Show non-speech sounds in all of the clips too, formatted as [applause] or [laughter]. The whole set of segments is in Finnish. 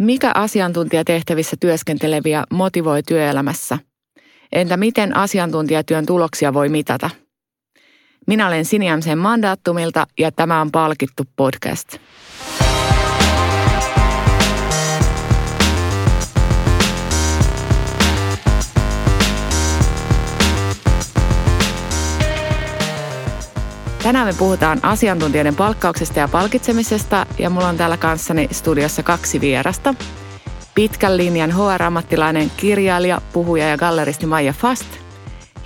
Mikä asiantuntijatehtävissä työskenteleviä motivoi työelämässä? Entä miten asiantuntijatyön tuloksia voi mitata? Minä olen Siniamsen mandaattumilta ja tämä on Palkittu podcast. Tänään me puhutaan asiantuntijoiden palkkauksesta ja palkitsemisesta ja mulla on täällä kanssani studiossa kaksi vierasta. Pitkän linjan HR-ammattilainen, kirjailija, puhuja ja galleristi Maija Fast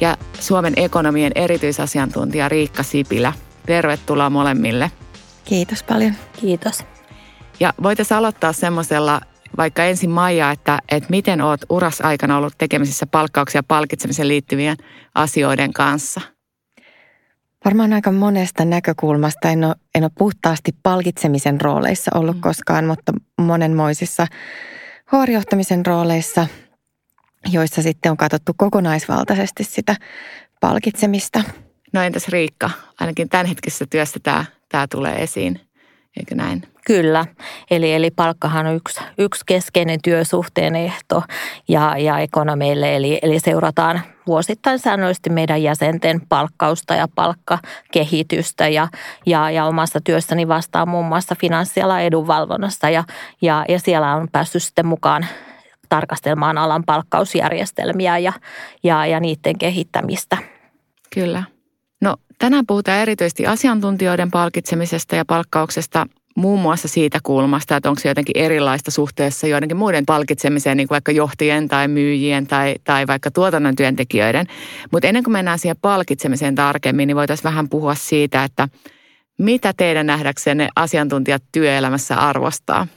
ja Suomen ekonomien erityisasiantuntija Riikka Sipilä. Tervetuloa molemmille. Kiitos paljon. Kiitos. Ja voitaisiin aloittaa semmoisella vaikka ensin Maija, että, että miten olet uras aikana ollut tekemisissä palkkauksia ja palkitsemisen liittyvien asioiden kanssa – Varmaan aika monesta näkökulmasta. En ole, en ole puhtaasti palkitsemisen rooleissa ollut mm. koskaan, mutta monenmoisissa huorijohtamisen rooleissa, joissa sitten on katsottu kokonaisvaltaisesti sitä palkitsemista. No entäs Riikka? Ainakin tämänhetkisessä työssä tämä, tämä tulee esiin, eikö näin? Kyllä, eli, eli palkkahan on yksi, yksi keskeinen työsuhteen ehto ja, ja ekonomeille, eli, eli seurataan vuosittain säännöllisesti meidän jäsenten palkkausta ja palkkakehitystä ja, ja, ja omassa työssäni vastaan muun muassa finanssialan edunvalvonnasta ja, ja, ja siellä on päässyt sitten mukaan tarkastelemaan alan palkkausjärjestelmiä ja, ja, ja niiden kehittämistä. Kyllä. No tänään puhutaan erityisesti asiantuntijoiden palkitsemisesta ja palkkauksesta muun muassa siitä kulmasta, että onko se jotenkin erilaista suhteessa joidenkin muiden palkitsemiseen, niin kuin vaikka johtajien tai myyjien tai, tai vaikka tuotannon työntekijöiden. Mutta ennen kuin mennään siihen palkitsemiseen tarkemmin, niin voitaisiin vähän puhua siitä, että mitä teidän nähdäksenne asiantuntijat työelämässä arvostaa –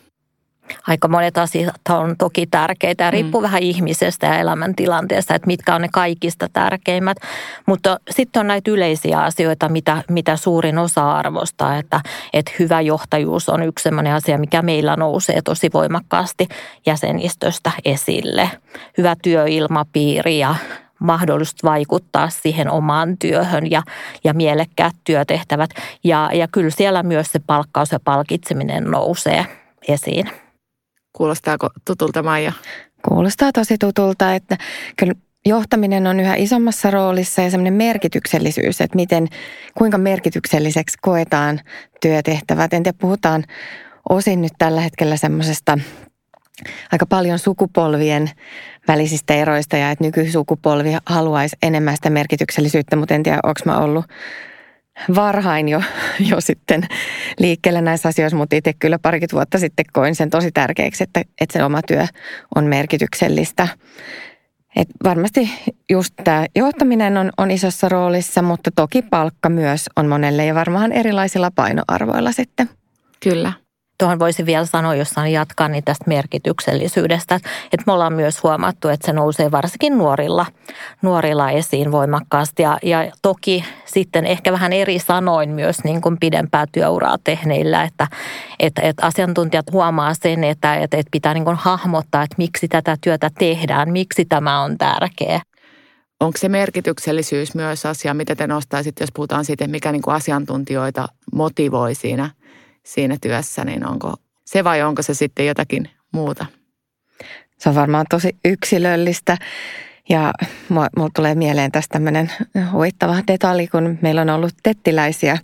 Aika monet asiat on toki tärkeitä ja riippuu mm. vähän ihmisestä ja elämäntilanteesta, että mitkä on ne kaikista tärkeimmät. Mutta sitten on näitä yleisiä asioita, mitä, mitä suurin osa arvostaa, että, että hyvä johtajuus on yksi sellainen asia, mikä meillä nousee tosi voimakkaasti jäsenistöstä esille. Hyvä työilmapiiri ja mahdollisuus vaikuttaa siihen omaan työhön ja, ja mielekkäät työtehtävät. Ja, ja kyllä siellä myös se palkkaus ja palkitseminen nousee esiin. Kuulostaako tutulta Maija? Kuulostaa tosi tutulta, että kyllä johtaminen on yhä isommassa roolissa ja semmoinen merkityksellisyys, että miten, kuinka merkitykselliseksi koetaan työtehtävät. En tiedä, puhutaan osin nyt tällä hetkellä semmoisesta aika paljon sukupolvien välisistä eroista ja että nykysukupolvi haluaisi enemmän sitä merkityksellisyyttä, mutta en tiedä, onko mä ollut varhain jo, [laughs] jo sitten liikkeelle näissä asioissa, mutta itse kyllä parikymmentä vuotta sitten koin sen tosi tärkeäksi, että, että se oma työ on merkityksellistä. Et varmasti just tämä johtaminen on, on isossa roolissa, mutta toki palkka myös on monelle ja varmaan erilaisilla painoarvoilla sitten. Kyllä tuohon voisin vielä sanoa, jos saan jatkaa, niin tästä merkityksellisyydestä. Että me ollaan myös huomattu, että se nousee varsinkin nuorilla, nuorilla esiin voimakkaasti. Ja, ja toki sitten ehkä vähän eri sanoin myös niin kuin pidempää työuraa tehneillä, että, että, että asiantuntijat huomaa sen, että, että, että pitää niin kuin hahmottaa, että miksi tätä työtä tehdään, miksi tämä on tärkeä. Onko se merkityksellisyys myös asia, mitä te nostaisitte, jos puhutaan siitä, mikä niin kuin asiantuntijoita motivoi siinä – siinä työssä, niin onko se vai onko se sitten jotakin muuta? Se on varmaan tosi yksilöllistä. Ja mulla tulee mieleen tästä tämmöinen huittava detalji, kun meillä on ollut tettiläisiä.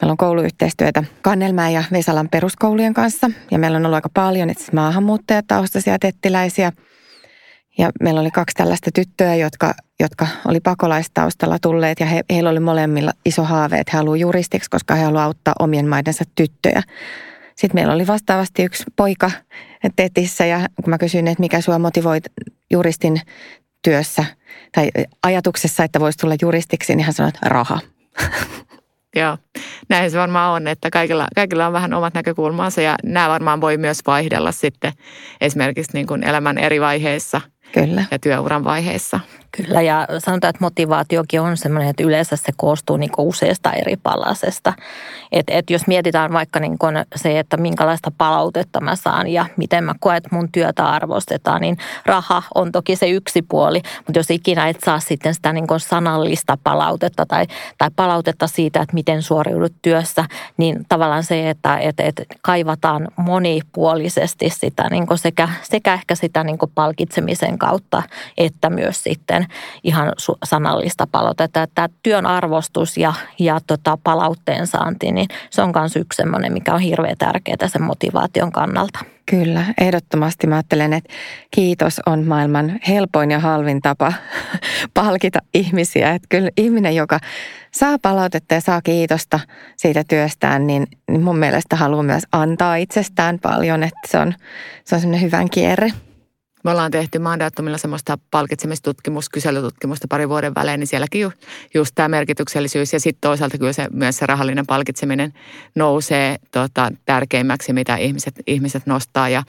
Meillä on kouluyhteistyötä Kannelmään ja Vesalan peruskoulujen kanssa. Ja meillä on ollut aika paljon itse maahanmuuttajataustaisia tettiläisiä. Ja meillä oli kaksi tällaista tyttöä, jotka, jotka oli pakolaistaustalla tulleet ja he, heillä oli molemmilla iso haave, että he haluavat juristiksi, koska he haluavat auttaa omien maidensa tyttöjä. Sitten meillä oli vastaavasti yksi poika tetissä ja kun mä kysyin, että mikä sua motivoi juristin työssä tai ajatuksessa, että voisi tulla juristiksi, niin hän sanoi, että raha. [laughs] Joo, näin se varmaan on, että kaikilla, kaikilla on vähän omat näkökulmansa ja nämä varmaan voi myös vaihdella sitten esimerkiksi niin kuin elämän eri vaiheissa – Kyllä. ja työuran vaiheissa. Kyllä, ja sanotaan, että motivaatiokin on sellainen, että yleensä se koostuu niin useasta eri palasesta. Et, et jos mietitään vaikka niin se, että minkälaista palautetta mä saan ja miten mä koen, että mun työtä arvostetaan, niin raha on toki se yksi puoli, mutta jos ikinä et saa sitten sitä niin sanallista palautetta tai, tai palautetta siitä, että miten suoriudut työssä, niin tavallaan se, että et, et kaivataan monipuolisesti sitä niin sekä, sekä ehkä sitä niin palkitsemisen kautta, että myös sitten ihan sanallista palautetta. Että työn arvostus ja, ja tota palautteen saanti, niin se on myös yksi sellainen, mikä on hirveän tärkeää sen motivaation kannalta. Kyllä, ehdottomasti mä ajattelen, että kiitos on maailman helpoin ja halvin tapa [laughs] palkita ihmisiä. Että kyllä ihminen, joka saa palautetta ja saa kiitosta siitä työstään, niin, niin mun mielestä haluaa myös antaa itsestään paljon, että se on, se on semmoinen hyvän kierre. Me ollaan tehty mandaattomilla semmoista palkitsemistutkimusta, kyselytutkimusta pari vuoden välein, niin sielläkin ju, just tämä merkityksellisyys ja sitten toisaalta kyllä se, myös se rahallinen palkitseminen nousee tota, tärkeimmäksi, mitä ihmiset, ihmiset nostaa. Ja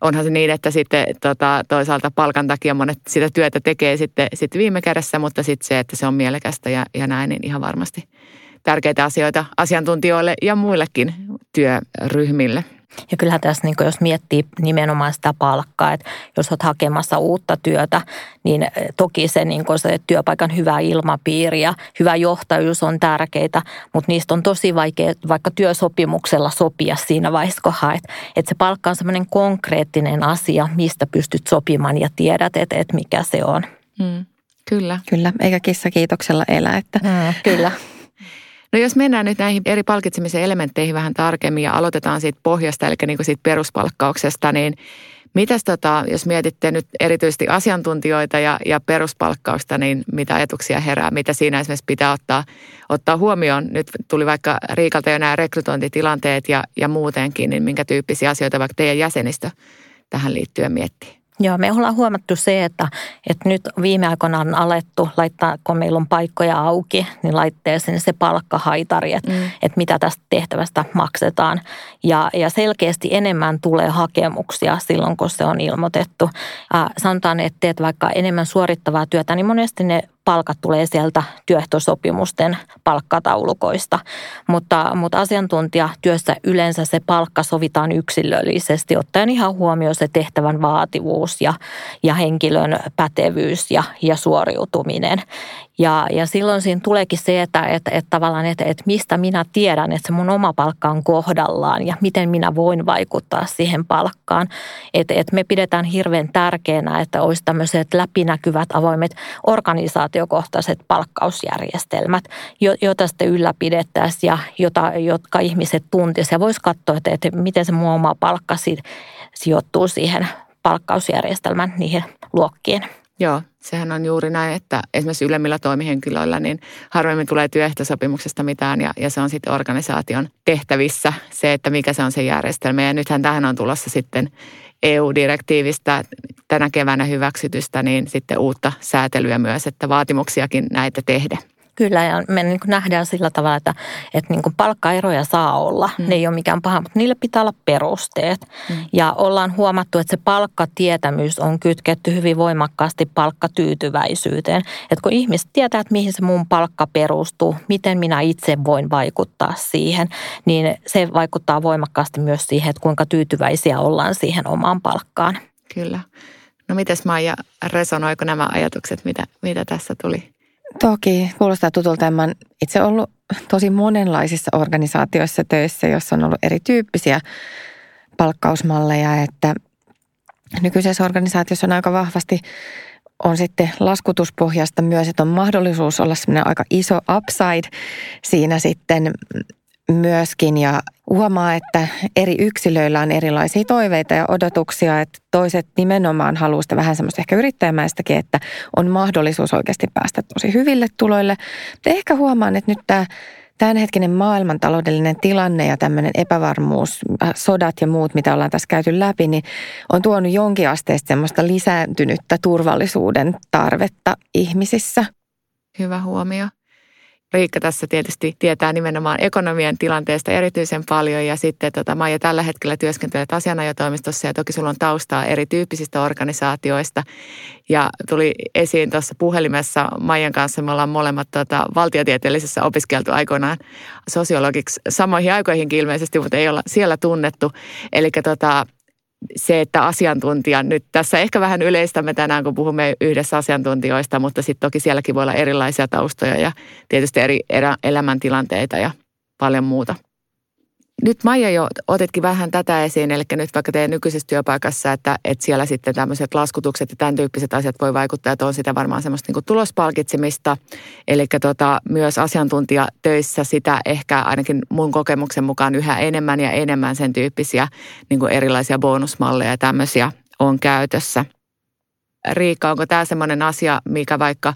onhan se niin, että sitten tota, toisaalta palkan takia monet sitä työtä tekee sitten, sitten viime kädessä, mutta sitten se, että se on mielekästä ja, ja näin, niin ihan varmasti tärkeitä asioita asiantuntijoille ja muillekin työryhmille. Ja kyllähän tässä, niin jos miettii nimenomaan sitä palkkaa, että jos olet hakemassa uutta työtä, niin eh, toki se, niin se työpaikan hyvä ilmapiiri ja hyvä johtajuus on tärkeitä, mutta niistä on tosi vaikea vaikka työsopimuksella sopia siinä vaiheessa, kun haet. Että se palkka on semmoinen konkreettinen asia, mistä pystyt sopimaan ja tiedät, että, että mikä se on. Mm, kyllä. Kyllä, eikä kissa kiitoksella elä. Että. Mm, kyllä. No jos mennään nyt näihin eri palkitsemisen elementteihin vähän tarkemmin ja aloitetaan siitä pohjasta, eli niin kuin siitä peruspalkkauksesta, niin mitäs tota, jos mietitte nyt erityisesti asiantuntijoita ja, ja peruspalkkausta, niin mitä ajatuksia herää, mitä siinä esimerkiksi pitää ottaa, ottaa huomioon? Nyt tuli vaikka Riikalta jo nämä rekrytointitilanteet ja, ja muutenkin, niin minkä tyyppisiä asioita vaikka teidän jäsenistö tähän liittyen miettii? Joo, me ollaan huomattu se, että, että nyt viime aikoina on alettu laittaa, kun meillä on paikkoja auki, niin laitteeseen se palkkahaitari, että, mm. että mitä tästä tehtävästä maksetaan. Ja, ja selkeästi enemmän tulee hakemuksia silloin, kun se on ilmoitettu. Äh, sanotaan, että teet vaikka enemmän suorittavaa työtä, niin monesti ne palkat tulee sieltä työehtosopimusten palkkataulukoista. Mutta, mutta asiantuntijatyössä yleensä se palkka sovitaan yksilöllisesti, ottaen ihan huomioon se tehtävän vaativuus ja, ja henkilön pätevyys ja, ja suoriutuminen. Ja, ja silloin siinä tuleekin se, että, että, että tavallaan, että, että mistä minä tiedän, että se mun oma palkka on kohdallaan ja miten minä voin vaikuttaa siihen palkkaan. Että, että me pidetään hirveän tärkeänä, että olisi tämmöiset läpinäkyvät, avoimet organisaatiokohtaiset palkkausjärjestelmät, joita sitten ylläpidettäisiin ja jota, jotka ihmiset tuntisivat. Ja voisi katsoa, että, että miten se mun oma palkka sijoittuu siihen palkkausjärjestelmän niihin luokkiin. Joo, sehän on juuri näin, että esimerkiksi ylemmillä toimihenkilöillä niin harvemmin tulee työehtosopimuksesta mitään ja, ja se on sitten organisaation tehtävissä se, että mikä se on se järjestelmä. Ja nythän tähän on tulossa sitten EU-direktiivistä tänä keväänä hyväksytystä, niin sitten uutta säätelyä myös, että vaatimuksiakin näitä tehdä. Kyllä, ja me niin nähdään sillä tavalla, että, että niin palkkaeroja saa olla. Mm. Ne ei ole mikään paha, mutta niille pitää olla perusteet. Mm. Ja ollaan huomattu, että se palkkatietämys on kytketty hyvin voimakkaasti palkkatyytyväisyyteen. Että kun ihmiset tietää, että mihin se mun palkka perustuu, miten minä itse voin vaikuttaa siihen, niin se vaikuttaa voimakkaasti myös siihen, että kuinka tyytyväisiä ollaan siihen omaan palkkaan. Kyllä. No mites Maija, resonoiko nämä ajatukset, mitä, mitä tässä tuli? Toki kuulostaa tutulta. Mä itse ollut tosi monenlaisissa organisaatioissa töissä, joissa on ollut erityyppisiä palkkausmalleja, että nykyisessä organisaatiossa on aika vahvasti on sitten laskutuspohjasta myös, että on mahdollisuus olla semmoinen aika iso upside siinä sitten myöskin ja huomaa, että eri yksilöillä on erilaisia toiveita ja odotuksia, että toiset nimenomaan haluaa sitä vähän semmoista ehkä yrittäjämäistäkin, että on mahdollisuus oikeasti päästä tosi hyville tuloille. Mutta ehkä huomaan, että nyt tämä tämänhetkinen maailmantaloudellinen tilanne ja tämmöinen epävarmuus, äh, sodat ja muut, mitä ollaan tässä käyty läpi, niin on tuonut jonkin asteesta semmoista lisääntynyttä turvallisuuden tarvetta ihmisissä. Hyvä huomio. Riikka tässä tietysti tietää nimenomaan ekonomian tilanteesta erityisen paljon ja sitten tota, Maija tällä hetkellä työskentelet asianajotoimistossa ja toki sulla on taustaa erityyppisistä organisaatioista. Ja tuli esiin tuossa puhelimessa Maijan kanssa, me ollaan molemmat tota, valtiotieteellisessä opiskeltu aikoinaan sosiologiksi samoihin aikoihinkin ilmeisesti, mutta ei olla siellä tunnettu. Eli tota, se, että asiantuntija, nyt tässä ehkä vähän yleistämme tänään, kun puhumme yhdessä asiantuntijoista, mutta sitten toki sielläkin voi olla erilaisia taustoja ja tietysti eri elämäntilanteita ja paljon muuta. Nyt Maija jo otetkin vähän tätä esiin, eli nyt vaikka teidän nykyisessä työpaikassa, että, että siellä sitten tämmöiset laskutukset ja tämän tyyppiset asiat voi vaikuttaa, että on sitä varmaan semmoista niin tulospalkitsemista. Eli tota, myös asiantuntijatöissä sitä ehkä ainakin mun kokemuksen mukaan yhä enemmän ja enemmän sen tyyppisiä niin kuin erilaisia bonusmalleja ja tämmöisiä on käytössä. Riikka, onko tämä semmoinen asia, mikä vaikka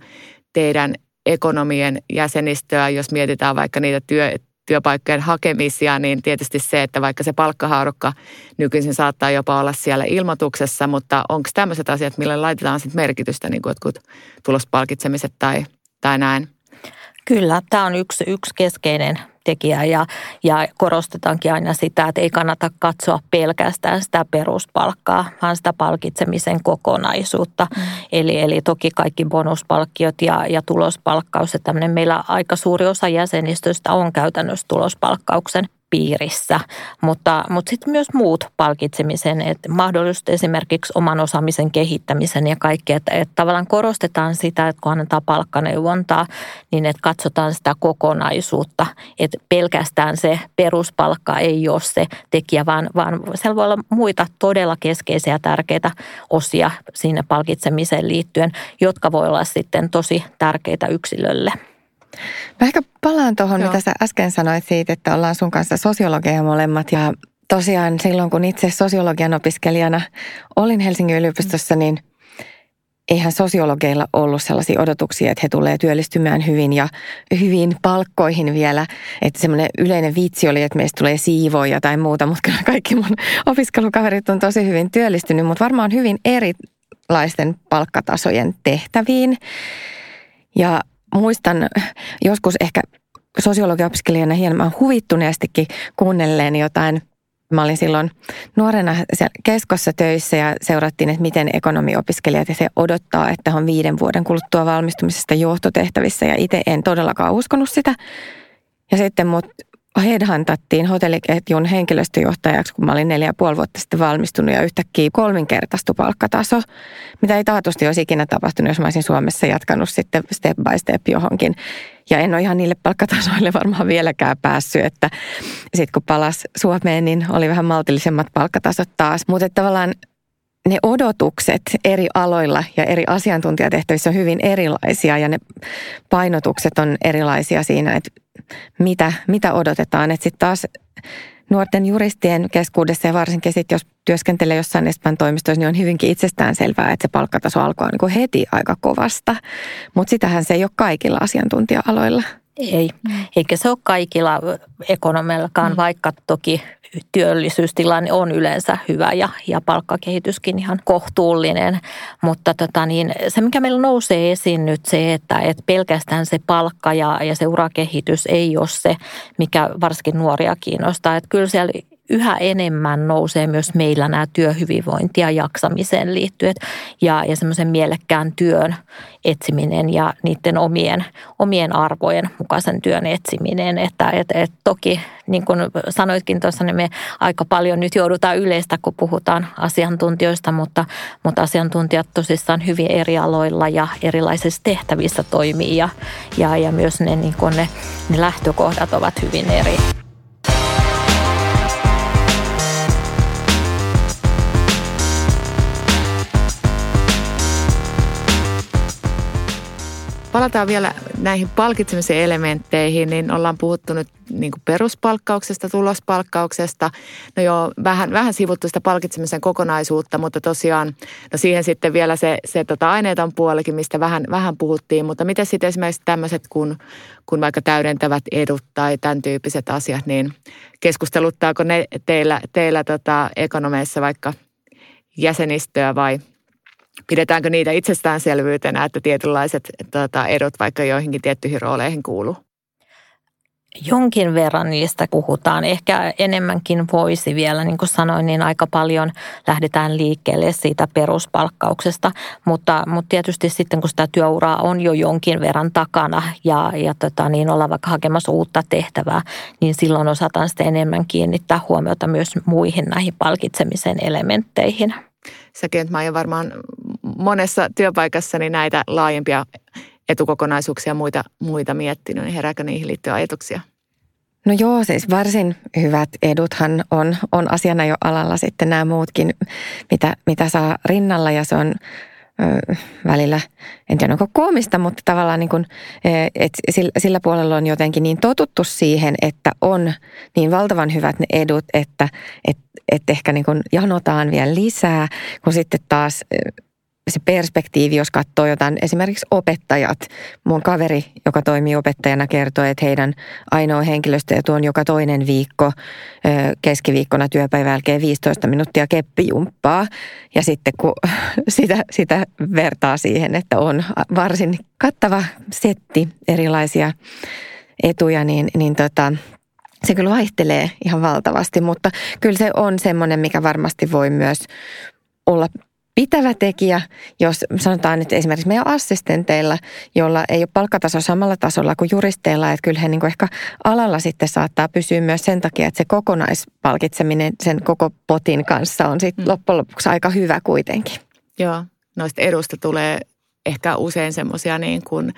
teidän ekonomien jäsenistöä, jos mietitään vaikka niitä työ, työpaikkojen hakemisia, niin tietysti se, että vaikka se palkkahaarukka nykyisin saattaa jopa olla siellä ilmoituksessa, mutta onko tämmöiset asiat, millä laitetaan sitten merkitystä, niin kuin jotkut tulospalkitsemiset tai, tai näin? Kyllä, tämä on yksi, yksi keskeinen tekijä ja, ja korostetaankin aina sitä, että ei kannata katsoa pelkästään sitä peruspalkkaa, vaan sitä palkitsemisen kokonaisuutta. Mm. Eli, eli toki kaikki bonuspalkkiot ja, ja tulospalkkaus, että meillä aika suuri osa jäsenistöstä on käytännössä tulospalkkauksen piirissä, mutta, mutta sitten myös muut palkitsemisen, että mahdollisuus esimerkiksi oman osaamisen kehittämisen ja kaikki, että, että tavallaan korostetaan sitä, että kun annetaan palkkaneuvontaa, niin että katsotaan sitä kokonaisuutta, että pelkästään se peruspalkka ei ole se tekijä, vaan, vaan siellä voi olla muita todella keskeisiä tärkeitä osia siinä palkitsemiseen liittyen, jotka voi olla sitten tosi tärkeitä yksilölle. Mä ehkä palaan tuohon, mitä sä äsken sanoit siitä, että ollaan sun kanssa sosiologeja molemmat. Ja tosiaan silloin, kun itse sosiologian opiskelijana olin Helsingin yliopistossa, niin eihän sosiologeilla ollut sellaisia odotuksia, että he tulee työllistymään hyvin ja hyvin palkkoihin vielä. Että semmoinen yleinen viitsi oli, että meistä tulee siivoja tai muuta, mutta kyllä kaikki mun opiskelukaverit on tosi hyvin työllistynyt, mutta varmaan hyvin erilaisten palkkatasojen tehtäviin. Ja muistan joskus ehkä sosiologiopiskelijana hieman huvittuneestikin kuunnelleen jotain Mä olin silloin nuorena keskossa töissä ja seurattiin, että miten ekonomiopiskelijat ja se odottaa, että on viiden vuoden kuluttua valmistumisesta johtotehtävissä ja itse en todellakaan uskonut sitä. Ja sitten mut headhuntattiin hotelliketjun henkilöstöjohtajaksi, kun mä olin neljä ja puoli vuotta sitten valmistunut ja yhtäkkiä kolminkertaistu palkkataso, mitä ei taatusti olisi ikinä tapahtunut, jos mä olisin Suomessa jatkanut sitten step by step johonkin. Ja en ole ihan niille palkkatasoille varmaan vieläkään päässyt, että sitten kun palas Suomeen, niin oli vähän maltillisemmat palkkatasot taas. Mutta tavallaan ne odotukset eri aloilla ja eri asiantuntijatehtävissä on hyvin erilaisia ja ne painotukset on erilaisia siinä, että mitä, mitä odotetaan. Että sitten taas nuorten juristien keskuudessa ja varsinkin sitten jos työskentelee jossain Espan toimistoissa, niin on hyvinkin itsestään selvää, että se palkkataso alkaa niin heti aika kovasta. Mutta sitähän se ei ole kaikilla asiantuntija-aloilla. Ei, eikä se ole kaikilla ekonomeillakaan, mm. vaikka toki työllisyystilanne on yleensä hyvä ja, ja palkkakehityskin ihan kohtuullinen. Mutta tota niin, se, mikä meillä nousee esiin nyt se, että, että pelkästään se palkka ja, ja se urakehitys ei ole se, mikä varsinkin nuoria kiinnostaa. Että kyllä siellä yhä enemmän nousee myös meillä nämä työhyvinvointi ja jaksamiseen liittyen ja, ja semmoisen mielekkään työn etsiminen ja niiden omien, omien arvojen mukaisen työn etsiminen. Että et, et toki, niin kuin sanoitkin tuossa, niin me aika paljon nyt joudutaan yleistä, kun puhutaan asiantuntijoista, mutta, mutta asiantuntijat tosissaan hyvin eri aloilla ja erilaisissa tehtävissä toimii ja, ja, ja myös ne, niin ne, ne lähtökohdat ovat hyvin eri. Palataan vielä näihin palkitsemisen elementteihin, niin ollaan puhuttu nyt niin kuin peruspalkkauksesta, tulospalkkauksesta. No joo, vähän, vähän sivuttu sitä palkitsemisen kokonaisuutta, mutta tosiaan no siihen sitten vielä se, se tota aineeton puolikin, mistä vähän, vähän puhuttiin. Mutta miten sitten esimerkiksi tämmöiset kuin, kun vaikka täydentävät edut tai tämän tyyppiset asiat, niin keskusteluttaako ne teillä, teillä tota ekonomeissa vaikka jäsenistöä vai – pidetäänkö niitä itsestäänselvyytenä, että tietynlaiset tota, edot vaikka joihinkin tiettyihin rooleihin kuuluu? jonkin verran niistä puhutaan. Ehkä enemmänkin voisi vielä, niin kuin sanoin, niin aika paljon lähdetään liikkeelle siitä peruspalkkauksesta. Mutta, mutta tietysti sitten, kun sitä työuraa on jo jonkin verran takana ja, ja tota, niin ollaan vaikka hakemassa uutta tehtävää, niin silloin osataan sitten enemmän kiinnittää huomiota myös muihin näihin palkitsemisen elementteihin. Säkin, että mä varmaan monessa työpaikassani näitä laajempia etukokonaisuuksia ja muita, muita miettinyt, niin herääkö niihin liittyä ajatuksia? No joo, siis varsin hyvät eduthan on, on asiana jo alalla sitten nämä muutkin, mitä, mitä saa rinnalla ja se on ö, välillä, en tiedä onko koomista, mutta tavallaan niin kuin, et sillä, sillä puolella on jotenkin niin totuttu siihen, että on niin valtavan hyvät ne edut, että et, et ehkä niin kuin janotaan vielä lisää, kun sitten taas se perspektiivi, jos katsoo jotain, esimerkiksi opettajat. Mun kaveri, joka toimii opettajana, kertoo, että heidän ainoa henkilöstöetu on joka toinen viikko keskiviikkona työpäivän jälkeen 15 minuuttia keppijumppaa. Ja sitten kun [laughs] sitä, sitä vertaa siihen, että on varsin kattava setti erilaisia etuja, niin, niin tota, se kyllä vaihtelee ihan valtavasti, mutta kyllä se on semmoinen, mikä varmasti voi myös olla pitävä tekijä, jos sanotaan että esimerkiksi meidän assistenteilla, joilla ei ole palkkataso samalla tasolla kuin juristeilla, että kyllä he niin kuin ehkä alalla sitten saattaa pysyä myös sen takia, että se kokonaispalkitseminen sen koko potin kanssa on sitten mm. loppujen lopuksi aika hyvä kuitenkin. Joo, noista edusta tulee ehkä usein semmoisia niin kuin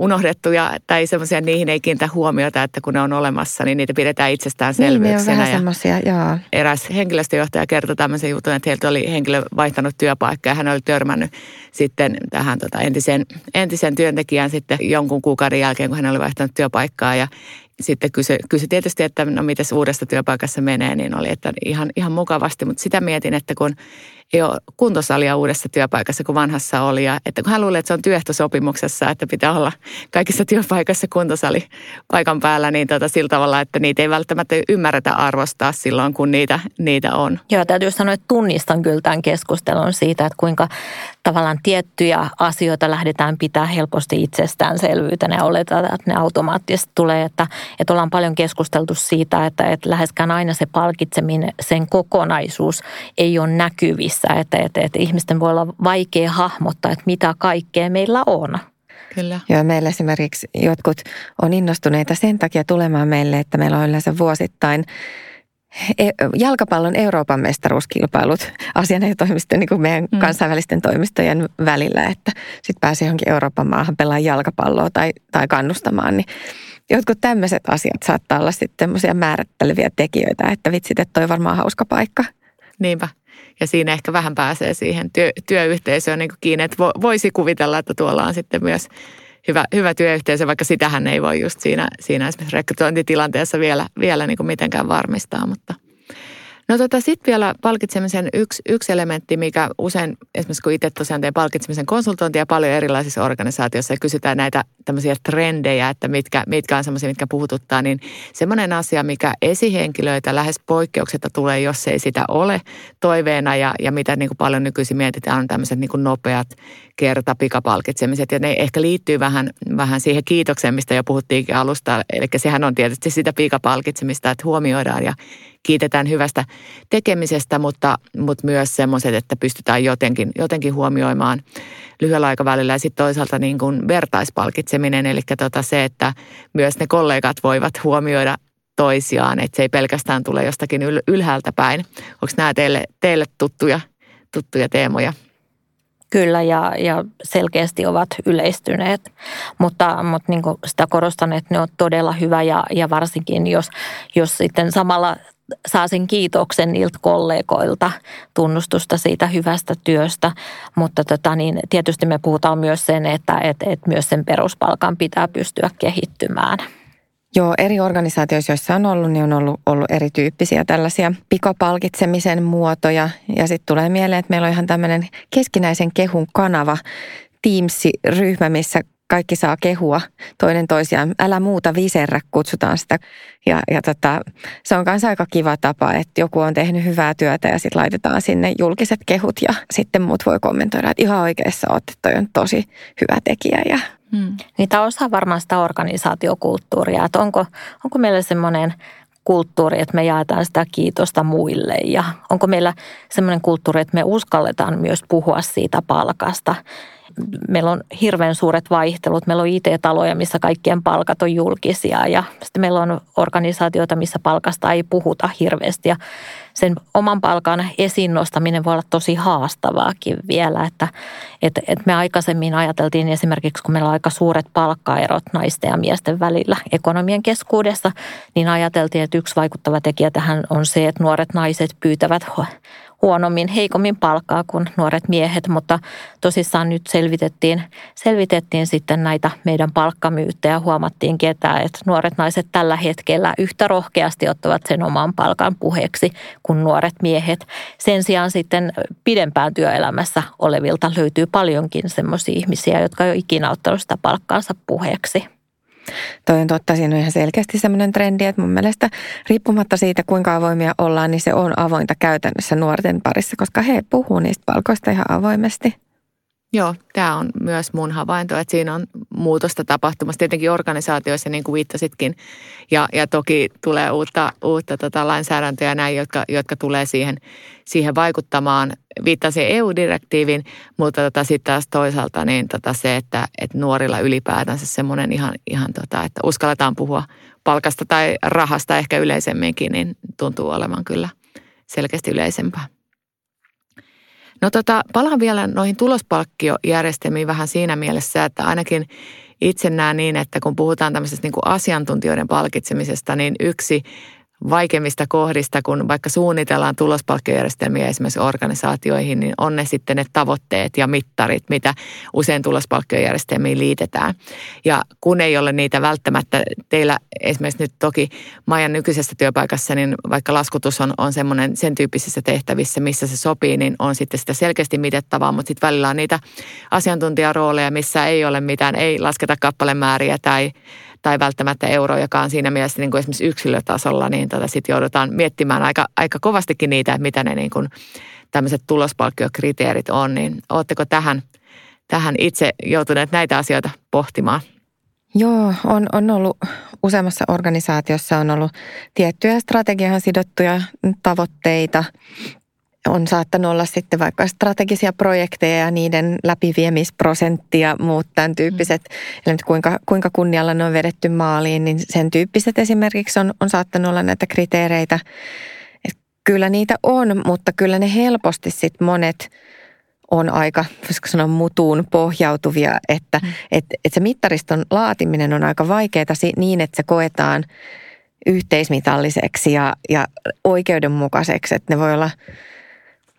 unohdettuja tai semmoisia, niihin ei kiinnitä huomiota, että kun ne on olemassa, niin niitä pidetään itsestäänselvyyksenä. Niin, ne on vähän joo. Eräs henkilöstöjohtaja kertoi tämmöisen jutun, että heiltä oli henkilö vaihtanut työpaikkaa ja hän oli törmännyt sitten tähän tota, entisen, entisen työntekijän sitten jonkun kuukauden jälkeen, kun hän oli vaihtanut työpaikkaa ja sitten kysyi, kysy tietysti, että no miten uudesta työpaikassa menee, niin oli, että ihan, ihan mukavasti. Mutta sitä mietin, että kun ei ole kuntosalia uudessa työpaikassa kuin vanhassa oli. Ja että kun hän luulee, että se on työehtosopimuksessa, että pitää olla kaikissa työpaikassa kuntosali paikan päällä, niin tota, sillä tavalla, että niitä ei välttämättä ymmärretä arvostaa silloin, kun niitä, niitä on. Joo, täytyy sanoa, että tunnistan kyllä tämän keskustelun siitä, että kuinka tavallaan tiettyjä asioita lähdetään pitää helposti itsestäänselvyytenä ja oletetaan, että ne automaattisesti tulee. Että, että ollaan paljon keskusteltu siitä, että, että läheskään aina se palkitseminen, sen kokonaisuus ei ole näkyvissä missä, että, että, että ihmisten voi olla vaikea hahmottaa, että mitä kaikkea meillä on. Kyllä. Joo, meillä esimerkiksi jotkut on innostuneita sen takia tulemaan meille, että meillä on yleensä vuosittain e, jalkapallon Euroopan mestaruuskilpailut asianajotoimistojen niin kuin meidän mm. kansainvälisten toimistojen välillä, että sitten pääsee johonkin Euroopan maahan pelaamaan jalkapalloa tai, tai kannustamaan, niin jotkut tämmöiset asiat saattaa olla sitten semmoisia määritteleviä tekijöitä, että vitsit, että toi varmaan hauska paikka. Niinpä. Ja siinä ehkä vähän pääsee siihen työ, työyhteisöön niin kiinni, että voisi kuvitella, että tuolla on sitten myös hyvä, hyvä työyhteisö, vaikka sitähän ei voi just siinä, siinä esimerkiksi rekrytointitilanteessa vielä, vielä niin kuin mitenkään varmistaa, mutta – No tota, sitten vielä palkitsemisen yksi, yksi elementti, mikä usein, esimerkiksi kun itse tosiaan teen palkitsemisen konsultointia paljon erilaisissa organisaatioissa ja kysytään näitä tämmöisiä trendejä, että mitkä, mitkä on semmoisia, mitkä puhututtaa, niin semmoinen asia, mikä esihenkilöitä lähes poikkeuksetta tulee, jos ei sitä ole toiveena ja, ja mitä niin kuin paljon nykyisin mietitään, on tämmöiset niin kuin nopeat kerta pikapalkitsemiset ja ne ehkä liittyy vähän, vähän siihen kiitokseen, mistä jo puhuttiinkin alusta. Eli sehän on tietysti sitä pikapalkitsemista, että huomioidaan ja kiitetään hyvästä tekemisestä, mutta, mutta myös semmoiset, että pystytään jotenkin, jotenkin huomioimaan lyhyellä aikavälillä. Ja sitten toisaalta niin kuin vertaispalkitseminen, eli tota se, että myös ne kollegat voivat huomioida toisiaan, että se ei pelkästään tule jostakin ylhäältä päin. Onko nämä teille, teille tuttuja, tuttuja teemoja? Kyllä ja, ja selkeästi ovat yleistyneet, mutta, mutta niin sitä korostan, että ne on todella hyvä ja, ja varsinkin jos, jos sitten samalla saa sen kiitoksen niiltä kollegoilta, tunnustusta siitä hyvästä työstä. Mutta tota, niin tietysti me puhutaan myös sen, että et, et myös sen peruspalkan pitää pystyä kehittymään. Joo, eri organisaatioissa, joissa on ollut, niin on ollut, ollut erityyppisiä tällaisia pikapalkitsemisen muotoja. Ja sitten tulee mieleen, että meillä on ihan tämmöinen keskinäisen kehun kanava, Teams-ryhmä, missä kaikki saa kehua toinen toisiaan. Älä muuta viserrä, kutsutaan sitä. Ja, ja tota, se on myös aika kiva tapa, että joku on tehnyt hyvää työtä ja sitten laitetaan sinne julkiset kehut ja sitten muut voi kommentoida, että ihan oikeassa olet, että toi on tosi hyvä tekijä ja Hmm. Niitä osa varmaan sitä organisaatiokulttuuria, että onko, onko meillä semmoinen kulttuuri, että me jaetaan sitä kiitosta muille ja onko meillä semmoinen kulttuuri, että me uskalletaan myös puhua siitä palkasta meillä on hirveän suuret vaihtelut. Meillä on IT-taloja, missä kaikkien palkat on julkisia ja sitten meillä on organisaatioita, missä palkasta ei puhuta hirveästi. Ja sen oman palkan esiin nostaminen voi olla tosi haastavaakin vielä, että, että, että me aikaisemmin ajateltiin esimerkiksi, kun meillä on aika suuret palkkaerot naisten ja miesten välillä ekonomien keskuudessa, niin ajateltiin, että yksi vaikuttava tekijä tähän on se, että nuoret naiset pyytävät huonommin, heikommin palkkaa kuin nuoret miehet, mutta tosissaan nyt selvitettiin, selvitettiin sitten näitä meidän palkkamyyttejä. Huomattiinkin, että, että nuoret naiset tällä hetkellä yhtä rohkeasti ottavat sen oman palkan puheeksi kuin nuoret miehet. Sen sijaan sitten pidempään työelämässä olevilta löytyy paljonkin sellaisia ihmisiä, jotka ei ole ikinä ottanut sitä palkkaansa puheeksi. Toi on totta, siinä on ihan selkeästi sellainen trendi, että mun mielestä riippumatta siitä, kuinka avoimia ollaan, niin se on avointa käytännössä nuorten parissa, koska he puhuu niistä palkoista ihan avoimesti. Joo, tämä on myös mun havainto, että siinä on muutosta tapahtumassa tietenkin organisaatioissa, niin kuin viittasitkin. Ja, ja toki tulee uutta, uutta tota lainsäädäntöä näin, jotka, jotka tulee siihen, siihen vaikuttamaan. Viittasin EU-direktiivin, mutta tota, sitten taas toisaalta niin tota se, että, että nuorilla ylipäätänsä semmoinen ihan, ihan tota, että uskalletaan puhua palkasta tai rahasta ehkä yleisemminkin, niin tuntuu olevan kyllä selkeästi yleisempää. No tota, palaan vielä noihin tulospalkkiojärjestelmiin vähän siinä mielessä, että ainakin itse näen niin, että kun puhutaan tämmöisestä niin kuin asiantuntijoiden palkitsemisesta, niin yksi vaikeimmista kohdista, kun vaikka suunnitellaan tulospalkkiojärjestelmiä esimerkiksi organisaatioihin, niin on ne sitten ne tavoitteet ja mittarit, mitä usein tulospalkkiojärjestelmiin liitetään. Ja kun ei ole niitä välttämättä teillä esimerkiksi nyt toki Maijan nykyisessä työpaikassa, niin vaikka laskutus on, on semmoinen sen tyyppisissä tehtävissä, missä se sopii, niin on sitten sitä selkeästi mitettavaa, mutta sitten välillä on niitä asiantuntijarooleja, missä ei ole mitään, ei lasketa kappalemääriä tai tai välttämättä on siinä mielessä niin kuin esimerkiksi yksilötasolla, niin tota sitten joudutaan miettimään aika, aika kovastikin niitä, että mitä ne niin kuin tämmöiset tulospalkkiokriteerit on, niin oletteko tähän, tähän itse joutuneet näitä asioita pohtimaan? Joo, on, on ollut useammassa organisaatiossa on ollut tiettyjä strategiaan sidottuja tavoitteita on saattanut olla sitten vaikka strategisia projekteja ja niiden läpiviemisprosenttia, muut tämän tyyppiset, mm. eli kuinka, kuinka kunnialla ne on vedetty maaliin, niin sen tyyppiset esimerkiksi on, on saattanut olla näitä kriteereitä. Et kyllä niitä on, mutta kyllä ne helposti sitten monet on aika, voisiko sanoa, mutuun pohjautuvia, että mm. et, et se mittariston laatiminen on aika vaikeaa niin, että se koetaan yhteismitalliseksi ja, ja oikeudenmukaiseksi, että ne voi olla –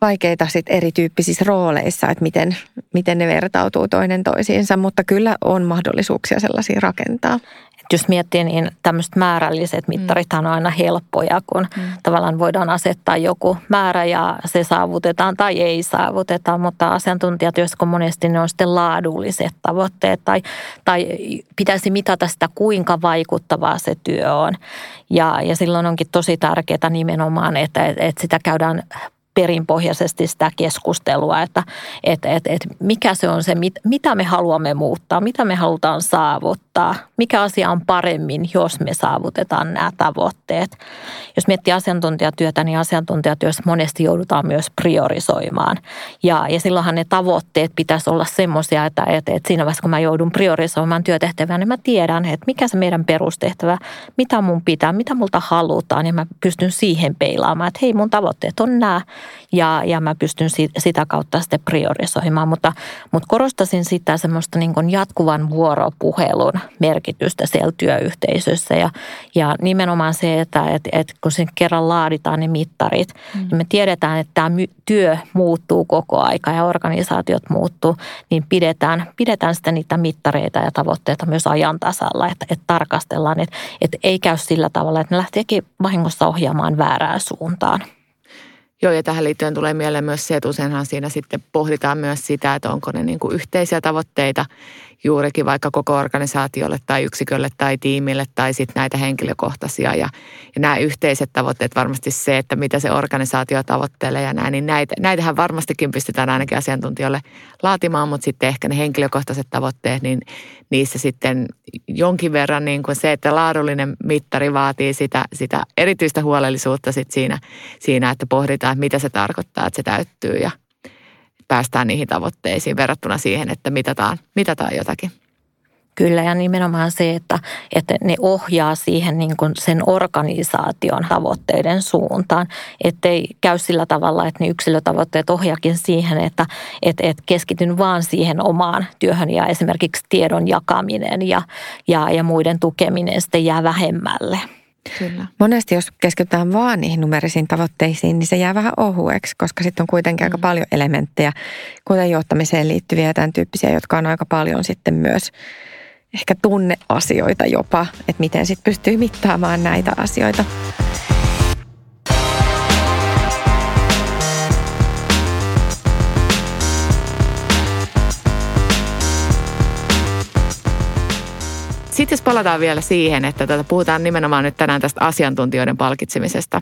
vaikeita sit erityyppisissä rooleissa, että miten, miten ne vertautuu toinen toisiinsa, mutta kyllä on mahdollisuuksia sellaisia rakentaa. Et jos miettii, niin tämmöiset määrälliset mittarithan on aina helppoja, kun mm. tavallaan voidaan asettaa joku määrä ja se saavutetaan tai ei saavuteta, mutta asiantuntijatyössä monesti ne on sitten laadulliset tavoitteet tai, tai pitäisi mitata sitä, kuinka vaikuttavaa se työ on. Ja, ja silloin onkin tosi tärkeää nimenomaan, että, että sitä käydään perinpohjaisesti sitä keskustelua, että et, et, et mikä se on se, mit, mitä me haluamme muuttaa, mitä me halutaan saavuttaa, mikä asia on paremmin, jos me saavutetaan nämä tavoitteet. Jos miettii asiantuntijatyötä, niin asiantuntijatyössä monesti joudutaan myös priorisoimaan. Ja, ja silloinhan ne tavoitteet pitäisi olla semmoisia, että, että, että siinä vaiheessa kun mä joudun priorisoimaan työtehtävää, niin mä tiedän, että mikä se meidän perustehtävä, mitä mun pitää, mitä multa halutaan, ja mä pystyn siihen peilaamaan, että hei mun tavoitteet on nämä, ja, ja mä pystyn sitä kautta sitten priorisoimaan. Mutta, mutta korostasin sitä semmoista niin kuin jatkuvan vuoropuhelun merkitystä siellä työyhteisössä ja, ja nimenomaan se, että, että, että kun sen kerran laaditaan ne mittarit, mm. niin me tiedetään, että tämä työ muuttuu koko aika ja organisaatiot muuttuu, niin pidetään, pidetään sitten niitä mittareita ja tavoitteita myös ajan tasalla, että, että tarkastellaan, että, että ei käy sillä tavalla, että ne lähteekin vahingossa ohjaamaan väärään suuntaan. Joo, ja tähän liittyen tulee mieleen myös se, että useinhan siinä sitten pohditaan myös sitä, että onko ne niin kuin yhteisiä tavoitteita juurikin vaikka koko organisaatiolle tai yksikölle tai tiimille tai sitten näitä henkilökohtaisia. Ja, ja nämä yhteiset tavoitteet, varmasti se, että mitä se organisaatio tavoittelee ja näin, niin näitä, näitähän varmastikin pystytään ainakin asiantuntijoille laatimaan, mutta sitten ehkä ne henkilökohtaiset tavoitteet, niin niissä sitten jonkin verran niin kuin se, että laadullinen mittari vaatii sitä, sitä erityistä huolellisuutta sit siinä, siinä, että pohditaan, että mitä se tarkoittaa, että se täyttyy ja päästään niihin tavoitteisiin verrattuna siihen, että mitataan, mitataan jotakin. Kyllä ja nimenomaan se, että, että ne ohjaa siihen niin kuin sen organisaation tavoitteiden suuntaan. Ettei käy sillä tavalla, että ne yksilötavoitteet ohjaakin siihen, että että että keskityn vaan siihen omaan työhön ja esimerkiksi tiedon jakaminen ja, ja, ja muiden tukeminen sitten jää vähemmälle. Kyllä. Monesti jos keskitytään vaan niihin numerisiin tavoitteisiin, niin se jää vähän ohueksi, koska sitten on kuitenkin aika mm. paljon elementtejä, kuten johtamiseen liittyviä ja tämän tyyppisiä, jotka on aika paljon sitten myös ehkä tunneasioita jopa, että miten sitten pystyy mittaamaan näitä asioita. Sitten jos palataan vielä siihen, että tätä puhutaan nimenomaan nyt tänään tästä asiantuntijoiden palkitsemisesta,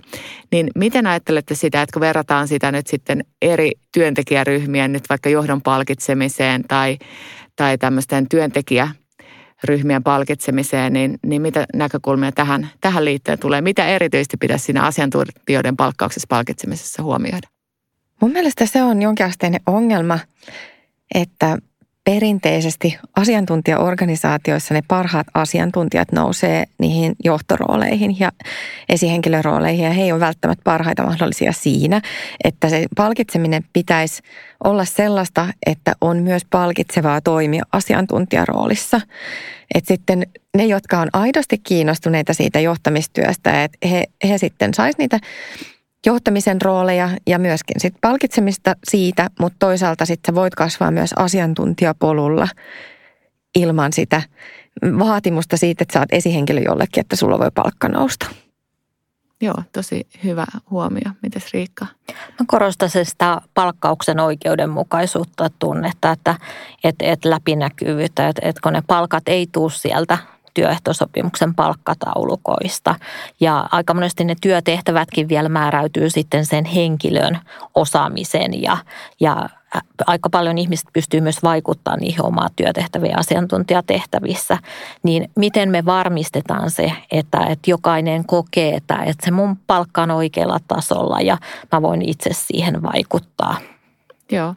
niin miten ajattelette sitä, että kun verrataan sitä nyt sitten eri työntekijäryhmien nyt vaikka johdon palkitsemiseen tai, tai tämmöisten työntekijäryhmien palkitsemiseen, niin, niin mitä näkökulmia tähän, tähän liittyen tulee? Mitä erityisesti pitäisi siinä asiantuntijoiden palkkauksessa palkitsemisessa huomioida? Mun mielestä se on jonkinasteinen ongelma, että perinteisesti asiantuntijaorganisaatioissa ne parhaat asiantuntijat nousee niihin johtorooleihin ja esihenkilörooleihin ja he ei ole välttämättä parhaita mahdollisia siinä, että se palkitseminen pitäisi olla sellaista, että on myös palkitsevaa toimia asiantuntijaroolissa. Että sitten ne, jotka on aidosti kiinnostuneita siitä johtamistyöstä, että he, he sitten sais niitä johtamisen rooleja ja myöskin sit palkitsemista siitä, mutta toisaalta sitten voit kasvaa myös asiantuntijapolulla ilman sitä vaatimusta siitä, että sä oot esihenkilö jollekin, että sulla voi palkka nousta. Joo, tosi hyvä huomio. Mites Riikka? Mä korostaisin sitä palkkauksen oikeudenmukaisuutta tunnetta, että et, et läpinäkyvyyttä, että et kun ne palkat ei tuu sieltä työehtosopimuksen palkkataulukoista. Ja aika monesti ne työtehtävätkin vielä määräytyy sitten sen henkilön osaamisen ja, ja aika paljon ihmiset pystyy myös vaikuttamaan niihin omaa työtehtäviä asiantuntijatehtävissä. Niin miten me varmistetaan se, että, että jokainen kokee, että, että se mun palkka on oikealla tasolla ja mä voin itse siihen vaikuttaa. Joo,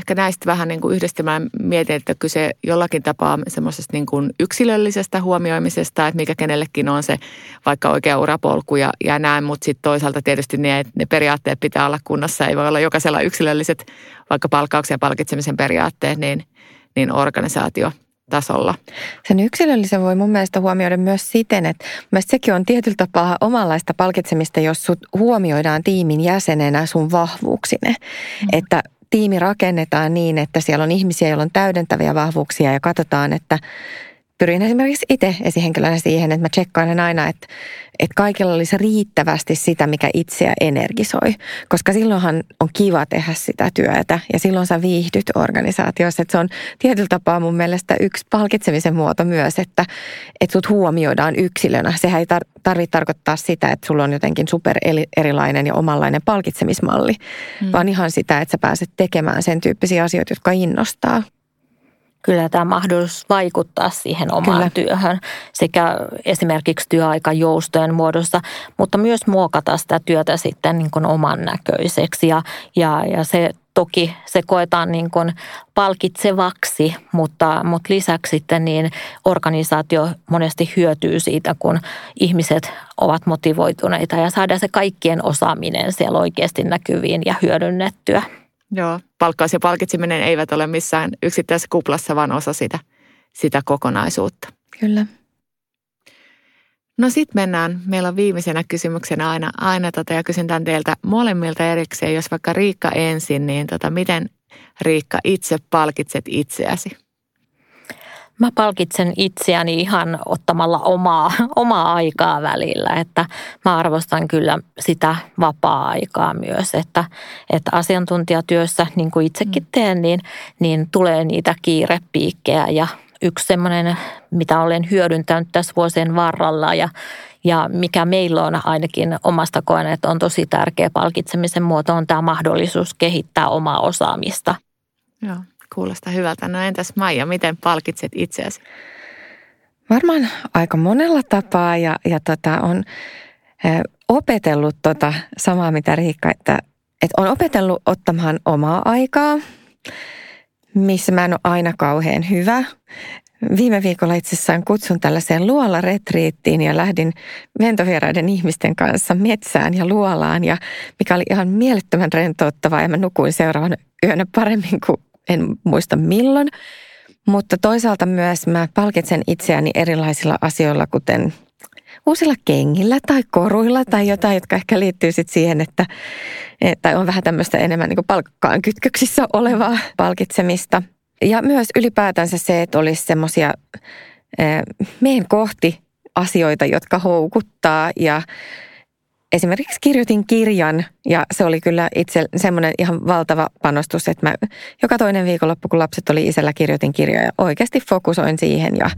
ehkä näistä vähän niin kuin yhdistelmään mietin, että kyse jollakin tapaa semmoisesta niin kuin yksilöllisestä huomioimisesta, että mikä kenellekin on se vaikka oikea urapolku ja, ja näin, mutta sitten toisaalta tietysti ne, ne periaatteet pitää olla kunnossa. Ei voi olla jokaisella yksilölliset vaikka palkkauksen ja palkitsemisen periaatteet, niin, niin organisaatio tasolla. Sen yksilöllisen voi mun mielestä huomioida myös siten, että mielestäni sekin on tietyllä tapaa omanlaista palkitsemista, jos sut huomioidaan tiimin jäsenenä sun vahvuuksine. Mm. Että tiimi rakennetaan niin, että siellä on ihmisiä, joilla on täydentäviä vahvuuksia ja katsotaan, että pyrin esimerkiksi itse esihenkilönä siihen, että mä tsekkailen aina, että, että kaikilla olisi riittävästi sitä, mikä itseä energisoi. Koska silloinhan on kiva tehdä sitä työtä ja silloin sä viihdyt organisaatiossa. Että se on tietyllä tapaa mun mielestä yksi palkitsemisen muoto myös, että, että sut huomioidaan yksilönä. Sehän ei tar- tarvitse tarkoittaa sitä, että sulla on jotenkin super erilainen ja omanlainen palkitsemismalli, mm. vaan ihan sitä, että sä pääset tekemään sen tyyppisiä asioita, jotka innostaa kyllä tämä mahdollisuus vaikuttaa siihen omaan kyllä. työhön sekä esimerkiksi työaikajoustojen muodossa, mutta myös muokata sitä työtä sitten niin kuin oman näköiseksi ja, ja, ja se toki se koetaan niin kuin palkitsevaksi, mutta, mutta lisäksi sitten niin organisaatio monesti hyötyy siitä, kun ihmiset ovat motivoituneita ja saadaan se kaikkien osaaminen siellä oikeasti näkyviin ja hyödynnettyä. Joo, palkkaus ja palkitseminen eivät ole missään yksittäisessä kuplassa, vaan osa sitä, sitä kokonaisuutta. Kyllä. No sitten mennään, meillä on viimeisenä kysymyksenä aina, aina tota, ja kysyn tämän teiltä molemmilta erikseen, jos vaikka Riikka ensin, niin tota, miten Riikka itse palkitset itseäsi? Mä palkitsen itseäni ihan ottamalla omaa, [laughs] omaa aikaa välillä, että mä arvostan kyllä sitä vapaa-aikaa myös, että, että asiantuntijatyössä, niin kuin itsekin mm. teen, niin, niin tulee niitä kiirepiikkejä ja yksi semmoinen, mitä olen hyödyntänyt tässä vuosien varrella ja, ja mikä meillä on ainakin omasta koen, että on tosi tärkeä palkitsemisen muoto, on tämä mahdollisuus kehittää omaa osaamista. Joo, kuulostaa hyvältä. No entäs Maija, miten palkitset itseäsi? Varmaan aika monella tapaa ja, ja tota, on opetellut tota samaa mitä Riikka, että, että on opetellut ottamaan omaa aikaa – missä mä en ole aina kauhean hyvä. Viime viikolla itse asiassa kutsun tällaiseen luolaretriittiin ja lähdin ventovieraiden ihmisten kanssa metsään ja luolaan, ja mikä oli ihan mielettömän rentouttavaa ja mä nukuin seuraavan yönä paremmin kuin en muista milloin. Mutta toisaalta myös mä palkitsen itseäni erilaisilla asioilla, kuten uusilla kengillä tai koruilla tai jotain, jotka ehkä liittyy sitten siihen, että, että on vähän tämmöistä enemmän niin palkkaan kytköksissä olevaa palkitsemista. Ja myös ylipäätänsä se, että olisi semmoisia meen kohti asioita, jotka houkuttaa ja Esimerkiksi kirjoitin kirjan ja se oli kyllä itse semmoinen ihan valtava panostus, että mä joka toinen viikonloppu, kun lapset oli isällä, kirjoitin kirjoja ja oikeasti fokusoin siihen ja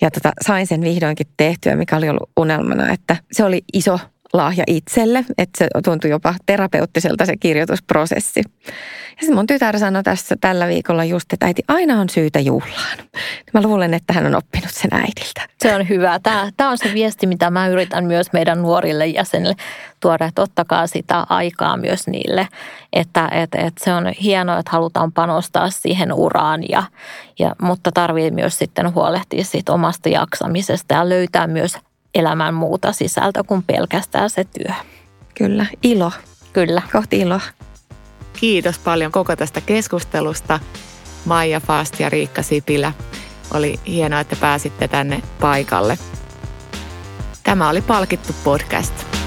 ja tota, sain sen vihdoinkin tehtyä, mikä oli ollut unelmana, että se oli iso lahja itselle, että se tuntui jopa terapeuttiselta se kirjoitusprosessi. Ja se mun tytär sanoi tässä tällä viikolla just, että äiti aina on syytä juhlaan. Mä luulen, että hän on oppinut sen äidiltä. Se on hyvä. Tämä, tämä on se viesti, mitä mä yritän myös meidän nuorille jäsenille tuoda, että ottakaa sitä aikaa myös niille. Että, että, että se on hienoa, että halutaan panostaa siihen uraan, ja, ja, mutta tarvii myös sitten huolehtia siitä omasta jaksamisesta ja löytää myös elämän muuta sisältö kuin pelkästään se työ. Kyllä, ilo. Kyllä. Kohti iloa. Kiitos paljon koko tästä keskustelusta. Maija Fast ja Riikka Sipilä. Oli hienoa, että pääsitte tänne paikalle. Tämä oli Palkittu podcast.